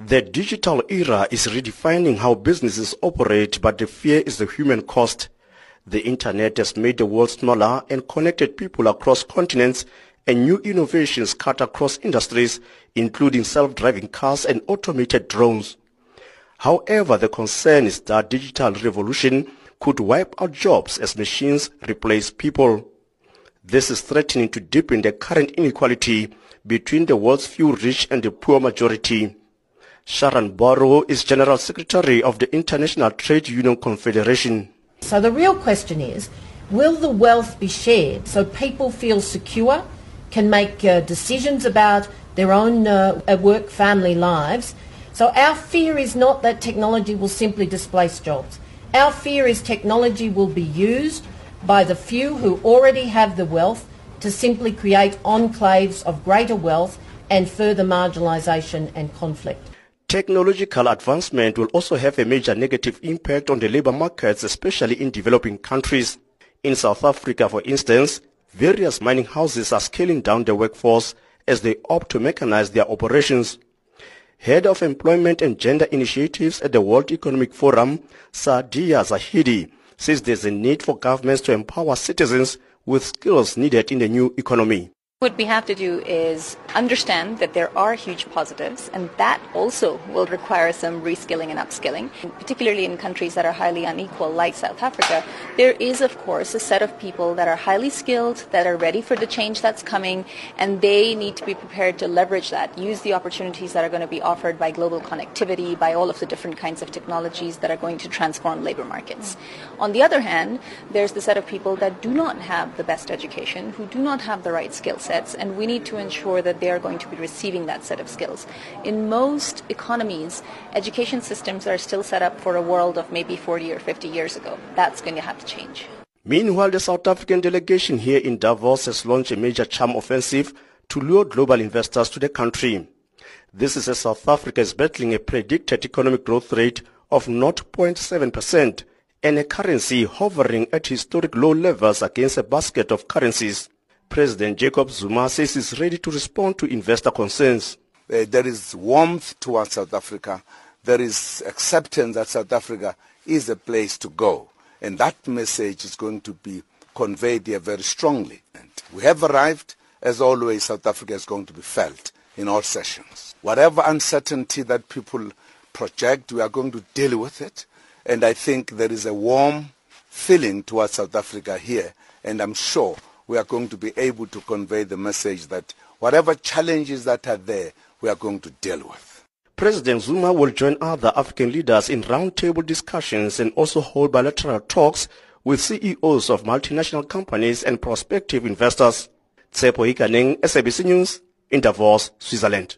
The digital era is redefining how businesses operate, but the fear is the human cost. The internet has made the world smaller and connected people across continents and new innovations cut across industries, including self-driving cars and automated drones. However, the concern is that digital revolution could wipe out jobs as machines replace people. This is threatening to deepen the current inequality between the world's few rich and the poor majority. Sharan Burrow is General Secretary of the International Trade Union Confederation. So the real question is, will the wealth be shared so people feel secure, can make uh, decisions about their own uh, work, family lives? So our fear is not that technology will simply displace jobs. Our fear is technology will be used by the few who already have the wealth to simply create enclaves of greater wealth and further marginalisation and conflict. Technological advancement will also have a major negative impact on the labor markets, especially in developing countries. In South Africa, for instance, various mining houses are scaling down their workforce as they opt to mechanize their operations. Head of Employment and Gender Initiatives at the World Economic Forum, Saadia Zahidi, says there's a need for governments to empower citizens with skills needed in the new economy. What we have to do is understand that there are huge positives and that also will require some reskilling and upskilling. Particularly in countries that are highly unequal like South Africa, there is of course a set of people that are highly skilled, that are ready for the change that's coming and they need to be prepared to leverage that, use the opportunities that are going to be offered by global connectivity, by all of the different kinds of technologies that are going to transform labor markets. On the other hand, there's the set of people that do not have the best education, who do not have the right skills sets, and we need to ensure that they are going to be receiving that set of skills. In most economies, education systems are still set up for a world of maybe 40 or 50 years ago. That's going to have to change. Meanwhile, the South African delegation here in Davos has launched a major charm offensive to lure global investors to the country. This is as South Africa is battling a predicted economic growth rate of 0.7% and a currency hovering at historic low levels against a basket of currencies. President Jacob Zuma says he's ready to respond to investor concerns. Uh, there is warmth towards South Africa. There is acceptance that South Africa is a place to go. And that message is going to be conveyed here very strongly. And we have arrived. As always, South Africa is going to be felt in all sessions. Whatever uncertainty that people project, we are going to deal with it. And I think there is a warm feeling towards South Africa here. And I'm sure we are going to be able to convey the message that whatever challenges that are there, we are going to deal with. President Zuma will join other African leaders in roundtable discussions and also hold bilateral talks with CEOs of multinational companies and prospective investors. Tshepo Ikaneng, SABC News, in Switzerland.